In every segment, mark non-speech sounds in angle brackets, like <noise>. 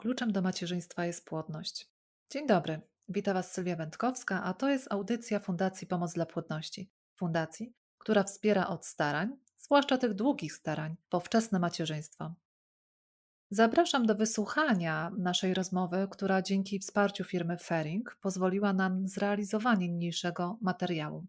Kluczem do macierzyństwa jest płodność. Dzień dobry, witam Was Sylwia Wędkowska, a to jest audycja Fundacji Pomoc dla Płodności. Fundacji, która wspiera od starań, zwłaszcza tych długich starań, po wczesne macierzyństwo. Zapraszam do wysłuchania naszej rozmowy, która dzięki wsparciu firmy Fering pozwoliła nam zrealizowanie niniejszego materiału.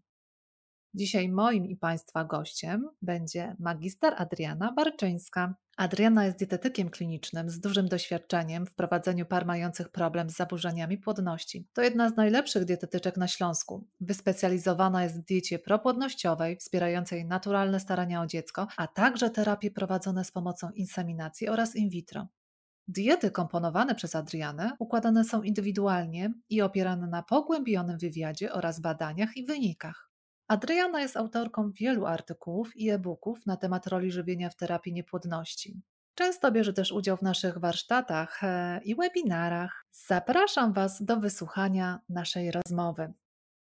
Dzisiaj moim i Państwa gościem będzie magister Adriana Barczyńska. Adriana jest dietetykiem klinicznym z dużym doświadczeniem w prowadzeniu par mających problem z zaburzeniami płodności. To jedna z najlepszych dietetyczek na Śląsku. Wyspecjalizowana jest w diecie propłodnościowej, wspierającej naturalne starania o dziecko, a także terapie prowadzone z pomocą inseminacji oraz in vitro. Diety komponowane przez Adrianę układane są indywidualnie i opierane na pogłębionym wywiadzie oraz badaniach i wynikach. Adriana jest autorką wielu artykułów i e-booków na temat roli żywienia w terapii niepłodności. Często bierze też udział w naszych warsztatach e, i webinarach. Zapraszam Was do wysłuchania naszej rozmowy.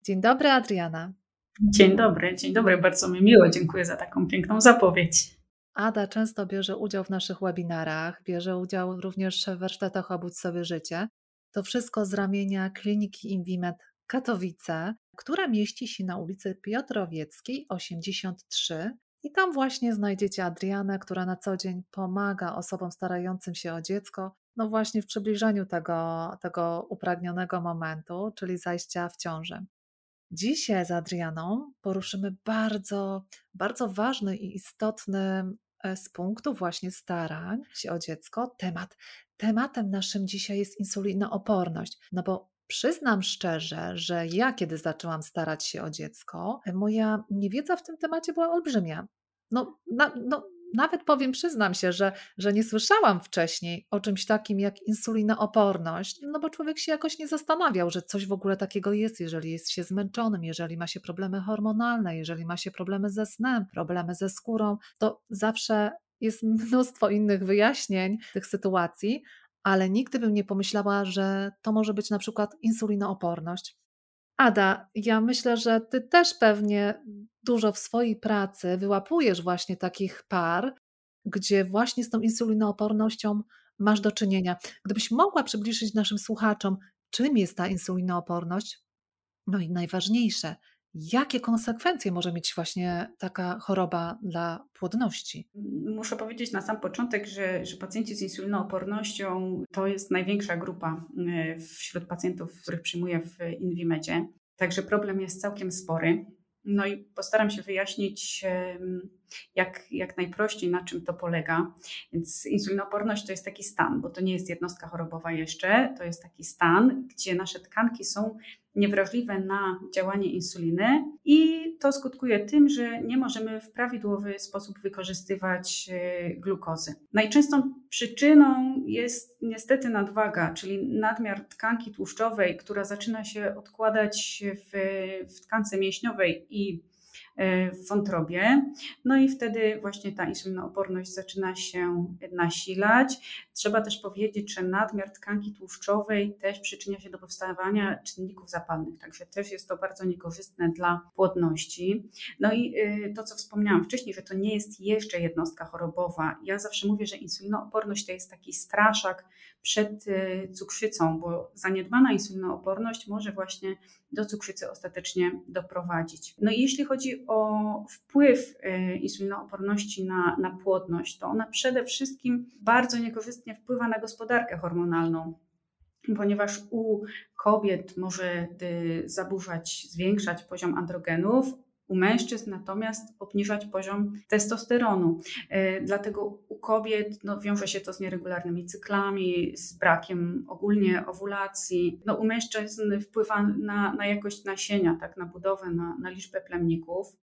Dzień dobry, Adriana. Dzień dobry, dzień dobry, bardzo mi miło, dziękuję za taką piękną zapowiedź. Ada często bierze udział w naszych webinarach, bierze udział również w warsztatach Obudź sobie życie. To wszystko z ramienia kliniki Invimed Katowice, która mieści się na ulicy Piotrowieckiej 83. I tam właśnie znajdziecie Adrianę, która na co dzień pomaga osobom starającym się o dziecko, no właśnie w przybliżeniu tego, tego upragnionego momentu, czyli zajścia w ciążę. Dzisiaj z Adrianą poruszymy bardzo, bardzo ważny i istotny e, z punktu właśnie starań się o dziecko temat. Tematem naszym dzisiaj jest insulinooporność, no bo Przyznam szczerze, że ja, kiedy zaczęłam starać się o dziecko, moja niewiedza w tym temacie była olbrzymia. No, na, no nawet powiem, przyznam się, że, że nie słyszałam wcześniej o czymś takim jak insulinooporność, no bo człowiek się jakoś nie zastanawiał, że coś w ogóle takiego jest, jeżeli jest się zmęczonym, jeżeli ma się problemy hormonalne, jeżeli ma się problemy ze snem, problemy ze skórą, to zawsze jest <laughs> mnóstwo innych wyjaśnień tych sytuacji, ale nigdy bym nie pomyślała, że to może być na przykład insulinooporność. Ada, ja myślę, że ty też pewnie dużo w swojej pracy wyłapujesz właśnie takich par, gdzie właśnie z tą insulinoopornością masz do czynienia. Gdybyś mogła przybliżyć naszym słuchaczom, czym jest ta insulinooporność, no i najważniejsze, Jakie konsekwencje może mieć właśnie taka choroba dla płodności? Muszę powiedzieć na sam początek, że, że pacjenci z insulinoopornością to jest największa grupa e, wśród pacjentów, których przyjmuję w Invimedzie. Także problem jest całkiem spory. No i postaram się wyjaśnić jak, jak najprościej, na czym to polega. Więc insulinooporność to jest taki stan, bo to nie jest jednostka chorobowa jeszcze, to jest taki stan, gdzie nasze tkanki są niewrażliwe na działanie insuliny i to skutkuje tym, że nie możemy w prawidłowy sposób wykorzystywać e, glukozy. Najczęstszą przyczyną jest niestety nadwaga, czyli nadmiar tkanki tłuszczowej, która zaczyna się odkładać w, w tkance mięśniowej i wątrobie. No i wtedy właśnie ta insulinooporność zaczyna się nasilać. Trzeba też powiedzieć, że nadmiar tkanki tłuszczowej też przyczynia się do powstawania czynników zapalnych, także też jest to bardzo niekorzystne dla płodności. No i y, to, co wspomniałam wcześniej, że to nie jest jeszcze jednostka chorobowa. Ja zawsze mówię, że insulinooporność to jest taki straszak przed y, cukrzycą, bo zaniedbana insulinooporność może właśnie do cukrzycy ostatecznie doprowadzić. No i jeśli chodzi o wpływ y, insulinooporności na, na płodność, to ona przede wszystkim bardzo niekorzystnie wpływa na gospodarkę hormonalną ponieważ u kobiet może zaburzać, zwiększać poziom androgenów, u mężczyzn natomiast obniżać poziom testosteronu. E, dlatego u kobiet no, wiąże się to z nieregularnymi cyklami, z brakiem ogólnie owulacji. No, u mężczyzn wpływa na, na jakość nasienia, tak, na budowę, na, na liczbę plemników.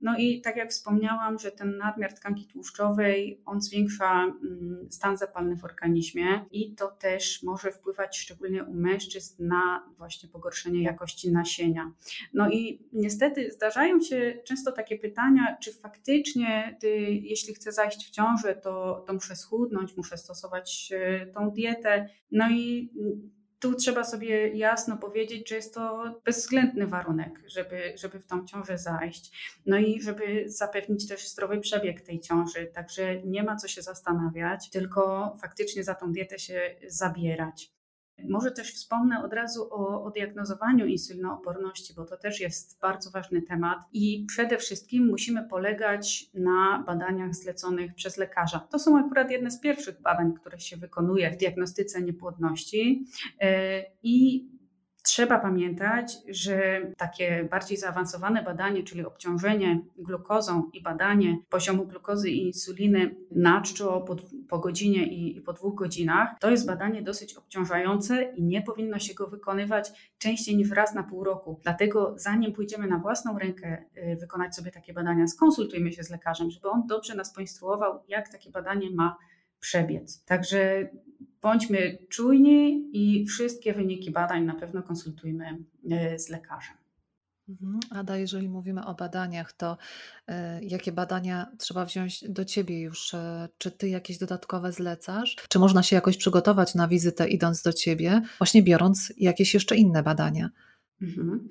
No i tak jak wspomniałam, że ten nadmiar tkanki tłuszczowej, on zwiększa mm, stan zapalny w organizmie i to też może wpływać szczególnie u mężczyzn na właśnie pogorszenie jakości nasienia. No i niestety zdarzają się często takie pytania, czy faktycznie, ty, jeśli chcę zajść w ciążę, to, to muszę schudnąć, muszę stosować e, tą dietę. No i tu trzeba sobie jasno powiedzieć, że jest to bezwzględny warunek, żeby, żeby w tą ciążę zajść. No i żeby zapewnić też zdrowy przebieg tej ciąży. Także nie ma co się zastanawiać, tylko faktycznie za tą dietę się zabierać. Może też wspomnę od razu o, o diagnozowaniu insulinooporności, bo to też jest bardzo ważny temat i przede wszystkim musimy polegać na badaniach zleconych przez lekarza. To są akurat jedne z pierwszych badań, które się wykonuje w diagnostyce niepłodności e, i Trzeba pamiętać, że takie bardziej zaawansowane badanie, czyli obciążenie glukozą i badanie poziomu glukozy i insuliny na czczo po, po godzinie i, i po dwóch godzinach, to jest badanie dosyć obciążające i nie powinno się go wykonywać częściej niż raz na pół roku. Dlatego zanim pójdziemy na własną rękę y, wykonać sobie takie badania, skonsultujmy się z lekarzem, żeby on dobrze nas poinstruował, jak takie badanie ma przebiec. Także bądźmy czujni i wszystkie wyniki badań na pewno konsultujmy e, z lekarzem. Mhm. Ada, jeżeli mówimy o badaniach, to y, jakie badania trzeba wziąć do ciebie już? Y, czy ty jakieś dodatkowe zlecasz? Czy można się jakoś przygotować na wizytę idąc do ciebie, właśnie biorąc jakieś jeszcze inne badania? Mhm.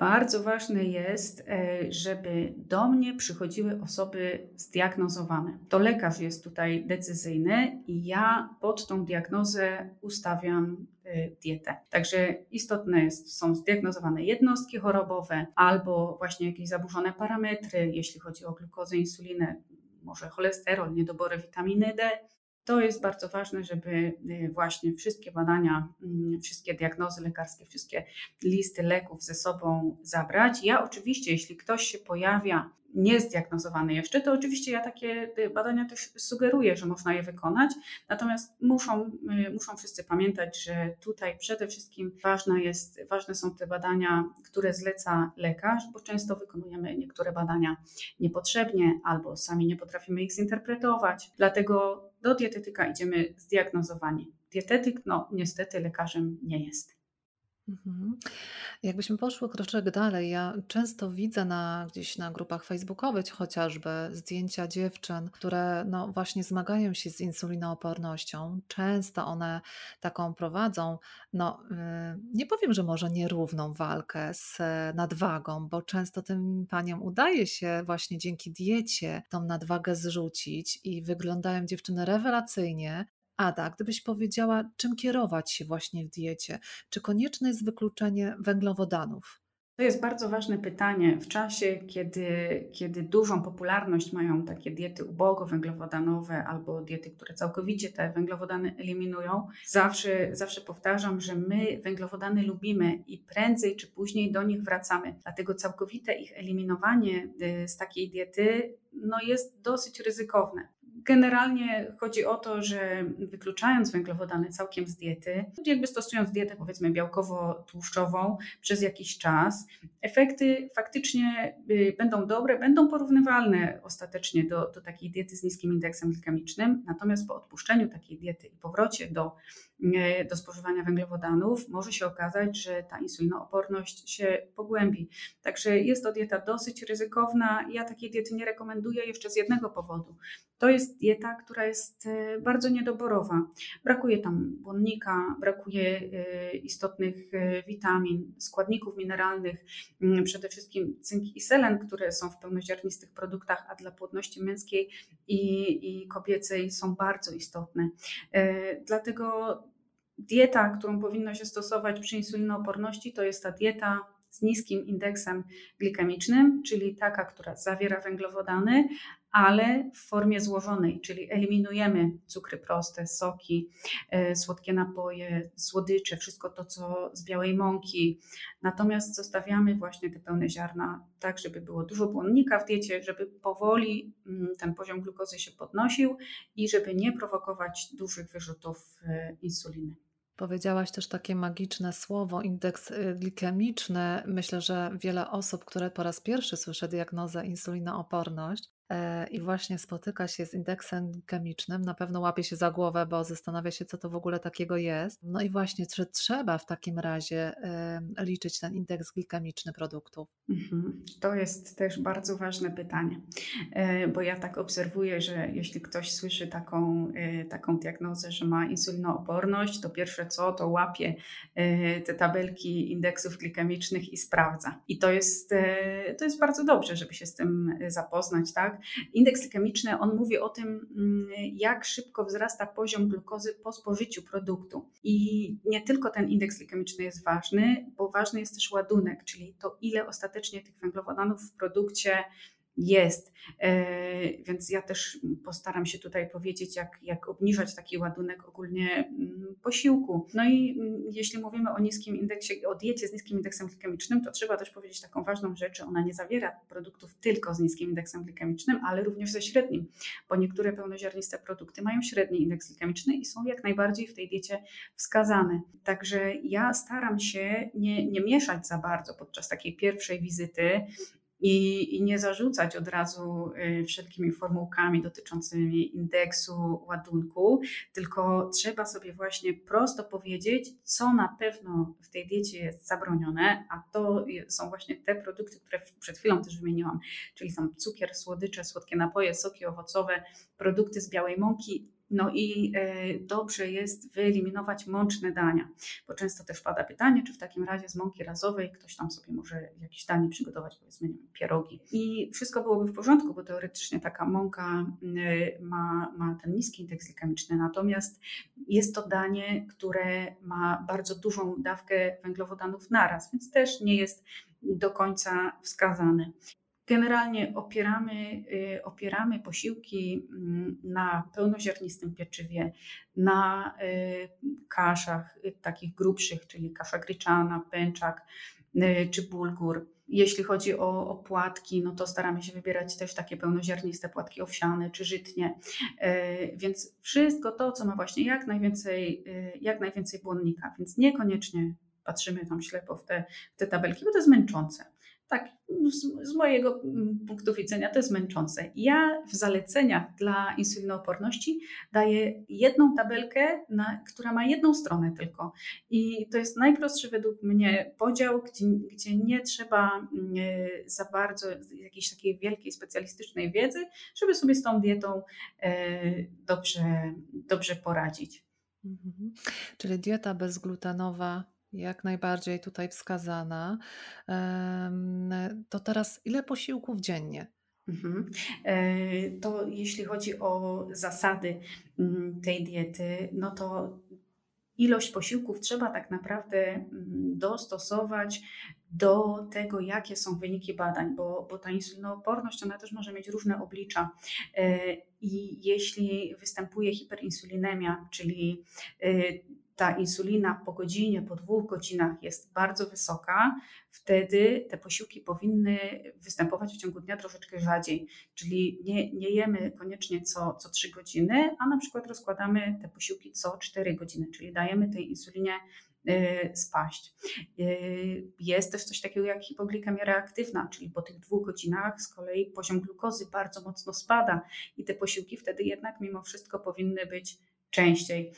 Bardzo ważne jest, e, żeby do mnie przychodziły osoby zdiagnozowane. To lekarz jest tutaj decyzyjny i ja pod tą diagnozę ustawiam e, dietę. Także istotne jest, są zdiagnozowane jednostki chorobowe albo właśnie jakieś zaburzone parametry, jeśli chodzi o glukozę, insulinę, może cholesterol, niedobory witaminy D, to jest bardzo ważne, żeby y, właśnie wszystkie badania, mm, wszystkie diagnozy lekarskie, wszystkie listy leków ze sobą zabrać. Ja oczywiście, jeśli ktoś się pojawia niezdiagnozowany jeszcze, to oczywiście ja takie y, badania też sugeruję, że można je wykonać, natomiast muszą, y, muszą wszyscy pamiętać, że tutaj przede wszystkim ważne, jest, ważne są te badania, które zleca lekarz, bo często wykonujemy niektóre badania niepotrzebnie albo sami nie potrafimy ich zinterpretować. Dlatego do dietetyka idziemy zdiagnozowani. Dietetyk, no niestety lekarzem nie jest. Mhm. Jakbyśmy poszły kroczek dalej, ja często widzę na, gdzieś na grupach facebookowych chociażby zdjęcia dziewczyn, które no właśnie zmagają się z insulinoopornością. Często one taką prowadzą, no y, nie powiem, że może nierówną walkę z nadwagą, bo często tym paniom udaje się właśnie dzięki diecie tą nadwagę zrzucić i wyglądają dziewczyny rewelacyjnie, Ada, gdybyś powiedziała, czym kierować się właśnie w diecie? Czy konieczne jest wykluczenie węglowodanów? To jest bardzo ważne pytanie. W czasie, kiedy, kiedy dużą popularność mają takie diety ubogowęglowodanowe albo diety, które całkowicie te węglowodany eliminują, zawsze, zawsze powtarzam, że my węglowodany lubimy i prędzej czy później do nich wracamy. Dlatego całkowite ich eliminowanie y, z takiej diety no, jest dosyć ryzykowne. Generalnie chodzi o to, że wykluczając węglowodany całkiem z diety, jakby stosując dietę powiedzmy białkowo-tłuszczową przez jakiś czas, efekty faktycznie y, będą dobre, będą porównywalne ostatecznie do, do takiej diety z niskim indeksem glikemicznym. Natomiast po odpuszczeniu takiej diety i powrocie do E, do spożywania węglowodanów, może się okazać, że ta insulinooporność się pogłębi. Także jest to dieta dosyć ryzykowna. Ja takiej diety nie rekomenduję jeszcze z jednego powodu. To jest dieta, która jest e, bardzo niedoborowa. Brakuje tam błonnika, brakuje e, istotnych witamin, składników mineralnych, mm, przede wszystkim cynk i selen, które są w pełnoziarnistych produktach, a dla płodności męskiej i, i kobiecej są bardzo istotne. Dlatego dieta, którą powinno się stosować przy insulinooporności, to jest ta dieta z niskim indeksem glikemicznym, czyli taka, która zawiera węglowodany, ale w formie złożonej, czyli eliminujemy cukry proste, soki, e, słodkie napoje, słodycze, wszystko to, co z białej mąki. Natomiast zostawiamy właśnie te pełne ziarna, tak żeby było dużo błonnika w diecie, żeby powoli mm, ten poziom glukozy się podnosił i żeby nie prowokować dużych wyrzutów e, insuliny. Powiedziałaś też takie magiczne słowo, indeks y, glikemiczny. Myślę, że wiele osób, które po raz pierwszy słyszy diagnozę insulinooporność, i właśnie spotyka się z indeksem glikemicznym, na pewno łapie się za głowę, bo zastanawia się, co to w ogóle takiego jest. No i właśnie, czy trzeba w takim razie liczyć ten indeks glikemiczny produktów? Mhm. To jest też bardzo ważne pytanie, e, bo ja tak obserwuję, że jeśli ktoś słyszy taką, e, taką diagnozę, że ma insulinooporność, to pierwsze co, to łapie e, te tabelki indeksów glikemicznych i sprawdza. I to jest, to jest bardzo dobrze, żeby się z tym zapoznać. Tak? Indeks glikemiczny, on mówi o tym, mm, jak szybko wzrasta poziom glukozy po spożyciu produktu. I nie tylko ten indeks glikemiczny jest ważny, bo ważny jest też ładunek, czyli to ile ostatecznie tych węglowodanów w produkcie jest. E, więc ja też postaram się tutaj powiedzieć, jak, jak obniżać taki ładunek ogólnie mm, posiłku. No i mm, jeśli mówimy o niskim indeksie, o diecie z niskim indeksem glikemicznym, to trzeba też powiedzieć taką ważną rzecz, że ona nie zawiera produktów tylko z niskim indeksem glikemicznym, ale również ze średnim, bo niektóre pełnoziarniste produkty mają średni indeks glikemiczny i są jak najbardziej w tej diecie wskazane. Także ja staram się nie, nie mieszać za bardzo podczas takiej pierwszej wizyty i, i nie zarzucać od razu y, wszelkimi formułkami dotyczącymi indeksu ładunku, tylko trzeba sobie właśnie prosto powiedzieć, co na pewno w tej diecie jest zabronione, a to są właśnie te produkty, które przed chwilą też wymieniłam, czyli tam cukier, słodycze, słodkie napoje, soki owocowe, produkty z białej mąki, no i e, dobrze jest wyeliminować mączne dania, bo często też pada pytanie, czy w takim razie z mąki razowej ktoś tam sobie może jakieś danie przygotować, powiedzmy nie wiem, pierogi. I wszystko byłoby w porządku, bo teoretycznie taka mąka ma, ma ten niski indeks glikemiczny, natomiast jest to danie, które ma bardzo dużą dawkę węglowodanów naraz, więc też nie jest do końca wskazane. Generalnie opieramy, y, opieramy posiłki mm, na pełnoziarnistym pieczywie, na y, kaszach y, takich grubszych, czyli kasza gryczana, pęczak czy bulgur. Jeśli chodzi o, o, płatki, no to staramy się wybierać też takie pełnoziarniste płatki owsiane czy żytnie. Więc wszystko to, co ma właśnie jak najwięcej, jak najwięcej błonnika, więc niekoniecznie patrzymy tam ślepo w te, w te tabelki, bo to jest męczące tak z, z, mojego mm, punktu widzenia to jest męczące. Ja w zaleceniach dla insulinooporności daję jedną tabelkę, na, która ma jedną stronę tylko. I to jest najprostszy według mnie podział, gdzie, gdzie nie trzeba mm, za bardzo jakiejś takiej wielkiej specjalistycznej wiedzy, żeby sobie z tą dietą e, dobrze, dobrze poradzić. Mhm. Czyli dieta bezglutenowa jak najbardziej tutaj wskazana. To teraz ile posiłków dziennie? Mhm. E, to jeśli chodzi o zasady mm, tej diety, no to ilość posiłków trzeba tak naprawdę mm, dostosować do tego, jakie są wyniki badań, bo, bo ta insulinooporność ona też może mieć różne oblicza. E, I jeśli występuje hiperinsulinemia, czyli e, ta insulina po godzinie, po dwóch godzinach jest bardzo wysoka, wtedy te posiłki powinny występować w ciągu dnia troszeczkę rzadziej. Czyli nie, nie jemy koniecznie co, co 3 godziny, a na przykład rozkładamy te posiłki co 4 godziny, czyli dajemy tej insulinie y, spaść. Y, jest też coś takiego jak hipoglikemia reaktywna, czyli po tych dwóch godzinach z kolei poziom glukozy bardzo mocno spada i te posiłki wtedy jednak mimo wszystko powinny być częściej.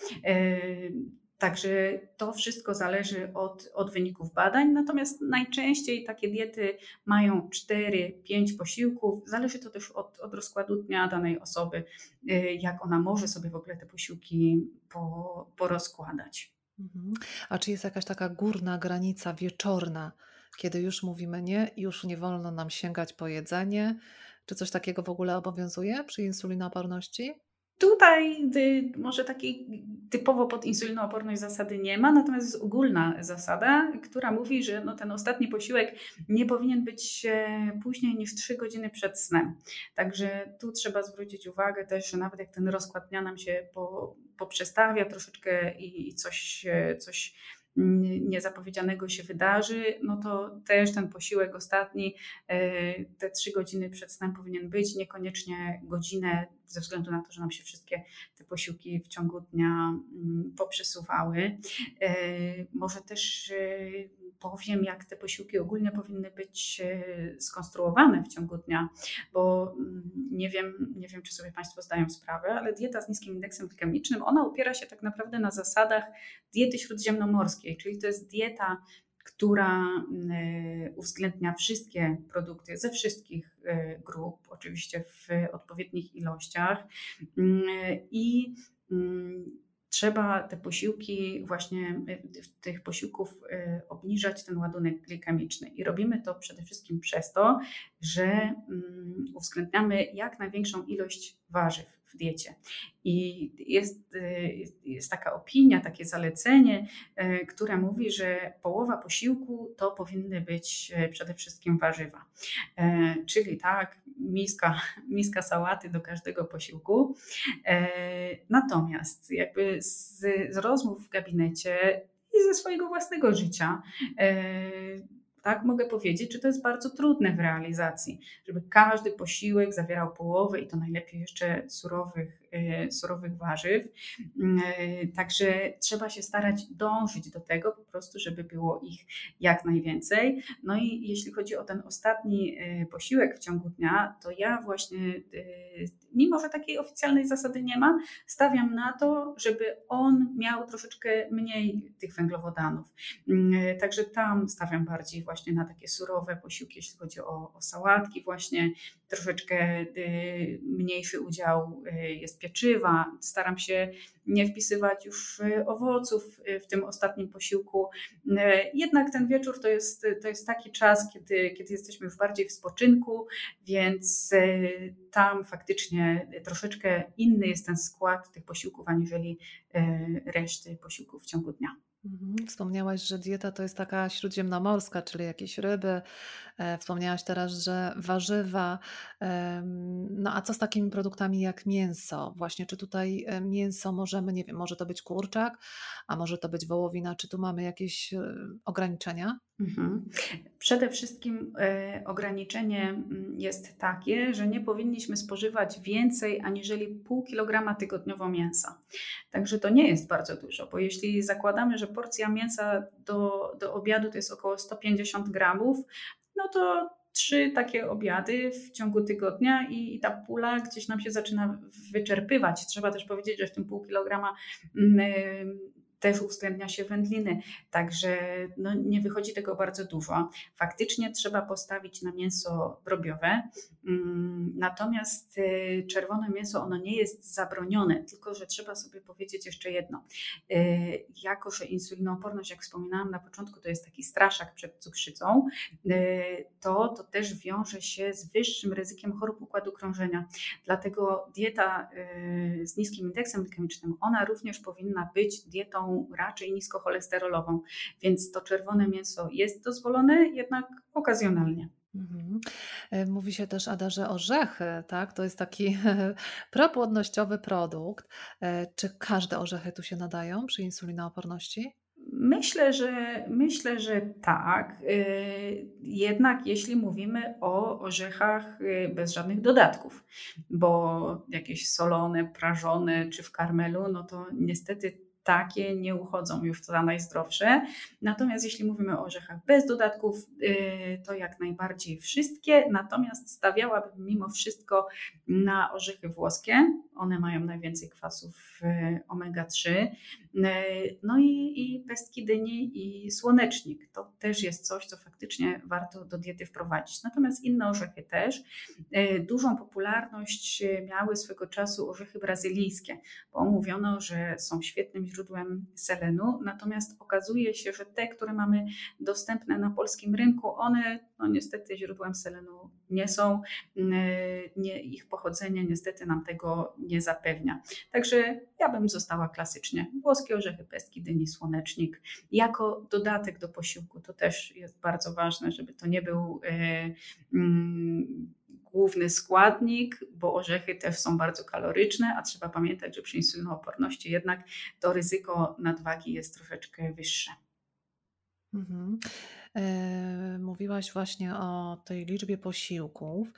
Także to wszystko zależy od, od wyników badań, natomiast najczęściej takie diety mają 4-5 posiłków. Zależy to też od, od rozkładu dnia danej osoby, y, jak ona może sobie w ogóle te posiłki po, porozkładać. Mhm. A czy jest jakaś taka górna granica wieczorna, kiedy już mówimy nie, już nie wolno nam sięgać po jedzenie? Czy coś takiego w ogóle obowiązuje przy insulinooporności? Tutaj może takiej typowo pod insulinooporność zasady nie ma, natomiast jest ogólna zasada, która mówi, że no ten ostatni posiłek nie powinien być później niż 3 godziny przed snem. Także tu trzeba zwrócić uwagę też, że nawet jak ten rozkład dnia nam się po, poprzestawia troszeczkę i coś, coś niezapowiedzianego się wydarzy, no to też ten posiłek ostatni, e, te trzy godziny przed snem powinien być, niekoniecznie godzinę, ze względu na to, że nam się wszystkie te posiłki w ciągu dnia mm, poprzesuwały. E, może też e, powiem, jak te posiłki ogólnie powinny być skonstruowane w ciągu dnia, bo mm, nie wiem, nie wiem, czy sobie Państwo zdają sprawę, ale dieta z niskim indeksem glikemicznym, ona opiera się tak naprawdę na zasadach diety śródziemnomorskiej, czyli to jest dieta która mm, uwzględnia wszystkie produkty ze wszystkich e, grup, oczywiście w odpowiednich ilościach mm, i mm, trzeba te posiłki, właśnie tych posiłków obniżać ten ładunek glikemiczny. I robimy to przede wszystkim przez to, że uwzględniamy jak największą ilość warzyw w diecie. I jest, y, jest taka opinia, takie zalecenie, y, które mówi, że połowa posiłku to powinny być y, przede wszystkim warzywa. Czyli tak, miska, <laughs> miska sałaty do każdego posiłku. Natomiast jakby z, z rozmów w gabinecie i ze swojego własnego życia tak mogę powiedzieć, że to jest bardzo trudne w realizacji, żeby każdy posiłek zawierał połowę i to najlepiej jeszcze surowych surowych warzyw. Mm, e, także trzeba się starać dążyć do tego po prostu, żeby było ich jak najwięcej. No i jeśli chodzi o ten ostatni e, posiłek w ciągu dnia, to ja właśnie, mimo że takiej oficjalnej zasady nie ma, stawiam na to, żeby on miał troszeczkę mniej tych węglowodanów. Mm, także tam stawiam bardziej właśnie na takie surowe posiłki, jeśli chodzi o, o sałatki, właśnie troszeczkę mniejszy udział jest pieczywa, staram się nie wpisywać już y, owoców y, w tym ostatnim posiłku. Y, jednak ten wieczór to jest, to jest taki czas, kiedy, kiedy jesteśmy już bardziej w spoczynku, więc tam faktycznie troszeczkę inny jest ten skład tych posiłków aniżeli reszty posiłków w ciągu dnia. Mhm. Wspomniałaś, że dieta to jest taka śródziemnomorska, czyli jakieś ryby. E, wspomniałaś teraz, że warzywa. No a co z takimi produktami jak mięso? Właśnie, czy tutaj e, mięso możemy, nie wiem, może to być kurczak, a może to być wołowina? Czy tu mamy jakieś e, ograniczenia? Mhm. Przede wszystkim ograniczenie mm, jest takie, że nie powinniśmy spożywać więcej aniżeli pół kilograma tygodniowo mięsa. Także to nie jest bardzo dużo, bo jeśli zakładamy, że porcja mięsa do, do obiadu to jest około 150 gramów, no to trzy takie obiady w ciągu tygodnia i, i, ta pula gdzieś nam się zaczyna wyczerpywać. Trzeba też powiedzieć, że w tym pół kilograma mm, też uwzględnia się wędliny, także no, nie wychodzi tego bardzo dużo. Faktycznie trzeba postawić na mięso drobiowe, mm, natomiast y, czerwone mięso ono nie jest zabronione, tylko że trzeba sobie powiedzieć jeszcze jedno. Y, jako, że insulinooporność, jak wspominałam na początku, to jest taki straszak przed cukrzycą, y, to, to też wiąże się z wyższym ryzykiem chorób układu krążenia. Dlatego dieta z niskim indeksem glikemicznym, ona również powinna być dietą raczej niskocholesterolową, więc to czerwone mięso jest dozwolone, jednak okazjonalnie. Mhm. E, mówi się też, Ada, że orzechy, tak? To jest taki <laughs> propłodnościowy produkt. E, czy każde orzechy tu się nadają przy insulinooporności? Myślę, że myślę, że tak. E, jednak jeśli mówimy o orzechach bez żadnych dodatków, bo jakieś solone, prażone czy w karmelu, no to niestety takie nie uchodzą już za najzdrowsze. Natomiast jeśli mówimy o orzechach bez dodatków, y, to jak najbardziej wszystkie. Natomiast stawiałabym mimo wszystko na orzechy włoskie. One mają najwięcej kwasów y, omega-3. Y, no i, i pestki dyni i słonecznik. To też jest coś, co faktycznie warto do diety wprowadzić. Natomiast inne orzechy też. Dużą popularność miały swego czasu orzechy brazylijskie, bo mówiono, że są świetnym źródłem selenu, natomiast okazuje się, że te, które mamy dostępne na polskim rynku, one no niestety źródłem selenu nie są, nie, ich pochodzenie niestety nam tego nie zapewnia. Także ja bym została klasycznie. Włoskie orzechy, pestki, dyni, słonecznik. Jako dodatek do posiłku to też jest bardzo ważne, żeby to nie był yy, yy, główny składnik, bo orzechy też są bardzo kaloryczne, a trzeba pamiętać, że przy insulinooporności jednak to ryzyko nadwagi jest troszeczkę wyższe. Mhm. E, mówiłaś właśnie o tej liczbie posiłków,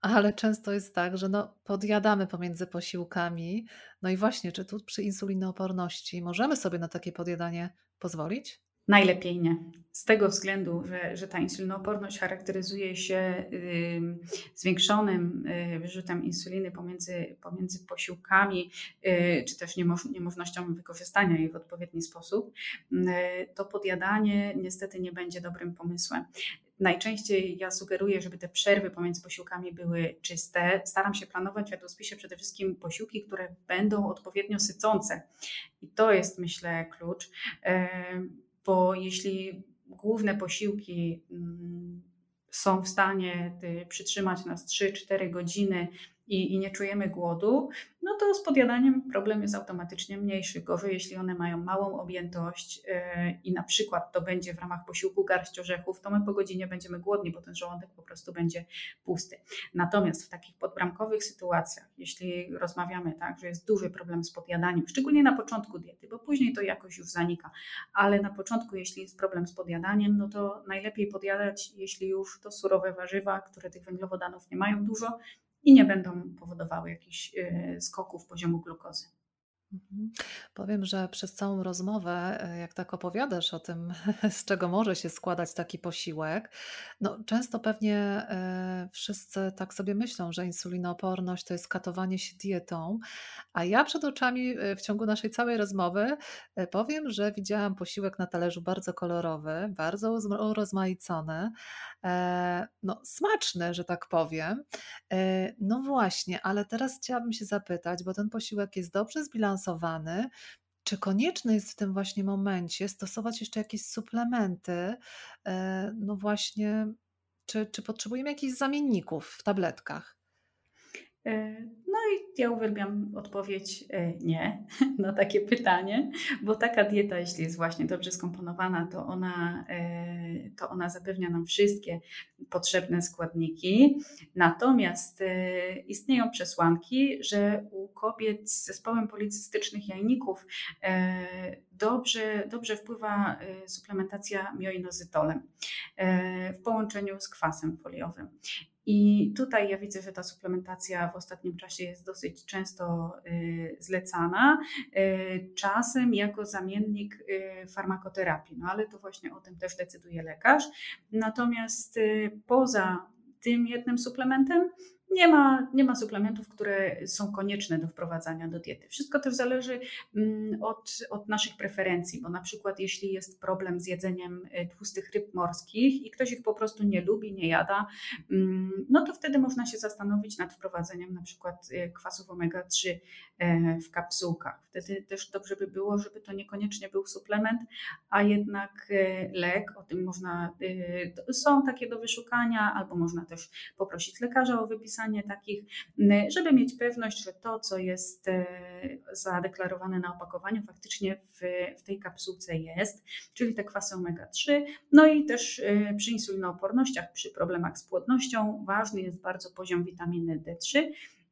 ale często jest tak, że no, podjadamy pomiędzy posiłkami. No i właśnie, czy tu przy insulinooporności możemy sobie na takie podjadanie pozwolić? Najlepiej nie. Z tego względu, że, że ta insulinooporność charakteryzuje się zwiększonym y, wyrzutem insuliny pomiędzy, pomiędzy posiłkami, y, czy też niemożnością wykorzystania jej w odpowiedni sposób, y, to podjadanie niestety nie będzie dobrym pomysłem. Najczęściej ja sugeruję, żeby te przerwy pomiędzy posiłkami były czyste. Staram się planować w jadłospisie przede wszystkim posiłki, które będą odpowiednio sycące. I to jest, myślę, klucz, bo jeśli główne posiłki mm, są w stanie y, przytrzymać nas 3-4 godziny i, i nie czujemy głodu, no to z podjadaniem problem jest automatycznie mniejszy. Gorzej, jeśli one mają małą objętość yy, i na przykład to będzie w ramach posiłku garść orzechów, to my po godzinie będziemy głodni, bo ten żołądek po prostu będzie pusty. Natomiast w takich podbramkowych sytuacjach, jeśli rozmawiamy tak, że jest duży problem z podjadaniem, szczególnie na początku diety, bo później to jakoś już zanika, ale na początku, jeśli jest problem z podjadaniem, no to najlepiej podjadać, jeśli już to surowe warzywa, które tych węglowodanów nie mają dużo, i nie będą powodowały jakichś y, skoków poziomu glukozy. Mhm. Powiem, że przez całą rozmowę, e, jak tak opowiadasz o tym, <laughs> z czego może się składać taki posiłek, no często pewnie e, wszyscy tak sobie myślą, że insulinooporność to jest katowanie się dietą, a ja przed oczami e, w ciągu naszej całej rozmowy powiem, że widziałam posiłek na talerzu bardzo kolorowy, bardzo urozmaicony, no smaczny, że tak powiem. No właśnie, ale teraz chciałabym się zapytać, bo ten posiłek jest dobrze zbilansowany, czy konieczne jest w tym właśnie momencie stosować jeszcze jakieś suplementy? E, no właśnie, czy, czy potrzebujemy jakichś zamienników w tabletkach? E, no i ja uwielbiam odpowiedź e, nie <laughs> na takie pytanie, bo taka dieta, jeśli jest właśnie dobrze skomponowana, to ona, e, to ona zapewnia nam wszystkie potrzebne składniki. Natomiast istnieją przesłanki, że u kobiet z zespołem policystycznych jajników dobrze, dobrze wpływa suplementacja mioinozytolem w połączeniu z kwasem foliowym. I tutaj ja widzę, że ta suplementacja w ostatnim czasie jest dosyć często y, zlecana, y, czasem jako zamiennik y, farmakoterapii, no ale to właśnie o tym też decyduje lekarz. Natomiast poza tym jednym suplementem nie ma, nie ma suplementów, które są konieczne do wprowadzania do diety. Wszystko też zależy mm, od, od naszych preferencji, bo na przykład jeśli jest problem z jedzeniem e, tłustych ryb morskich i ktoś ich po prostu nie lubi, nie jada, mm, no to wtedy można się zastanowić nad wprowadzeniem na przykład e, kwasów omega-3 e, w kapsułkach. Wtedy też dobrze by było, żeby to niekoniecznie był suplement, a jednak lek, o tym można, są takie do wyszukania, albo można też poprosić lekarza o wypisanie wpisanie takich, żeby mieć pewność, że to, co jest e, zadeklarowane na opakowaniu, faktycznie w, w tej kapsułce jest, czyli te kwasy omega-3. No i też e, przy insulinoopornościach, przy problemach z płodnością ważny jest bardzo poziom witaminy D3,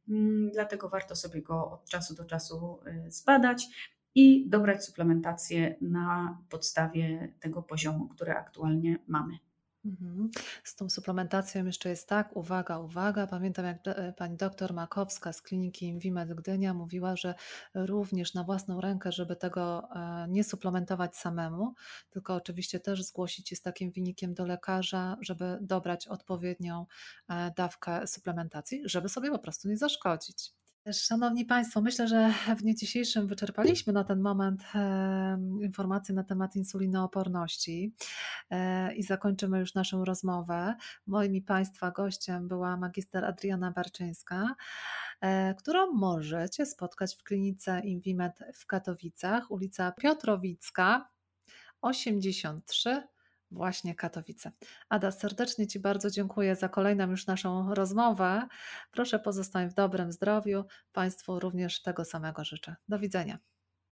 mm, dlatego warto sobie go od czasu do czasu e, zbadać i dobrać suplementację na podstawie tego poziomu, który aktualnie mamy. Mhm. Z tą suplementacją jeszcze jest tak, uwaga, uwaga. Pamiętam, jak e, pani doktor Makowska z kliniki Invimed Gdynia mówiła, że również na własną rękę, żeby tego e, nie suplementować samemu, tylko oczywiście też zgłosić się z takim wynikiem do lekarza, żeby dobrać odpowiednią e, dawkę suplementacji, żeby sobie po prostu nie zaszkodzić. Szanowni Państwo, myślę, że w dniu dzisiejszym wyczerpaliśmy na ten moment informacje na temat insulinooporności e, i zakończymy już naszą rozmowę. Moim i Państwa gościem była magister Adriana Barczyńska, e, którą możecie spotkać w klinice Invimed w Katowicach, ulica Piotrowicka 83 właśnie Katowice. Ada, serdecznie Ci bardzo dziękuję za kolejną już naszą rozmowę. Proszę pozostań w dobrym zdrowiu. Państwu również tego samego życzę. Do widzenia.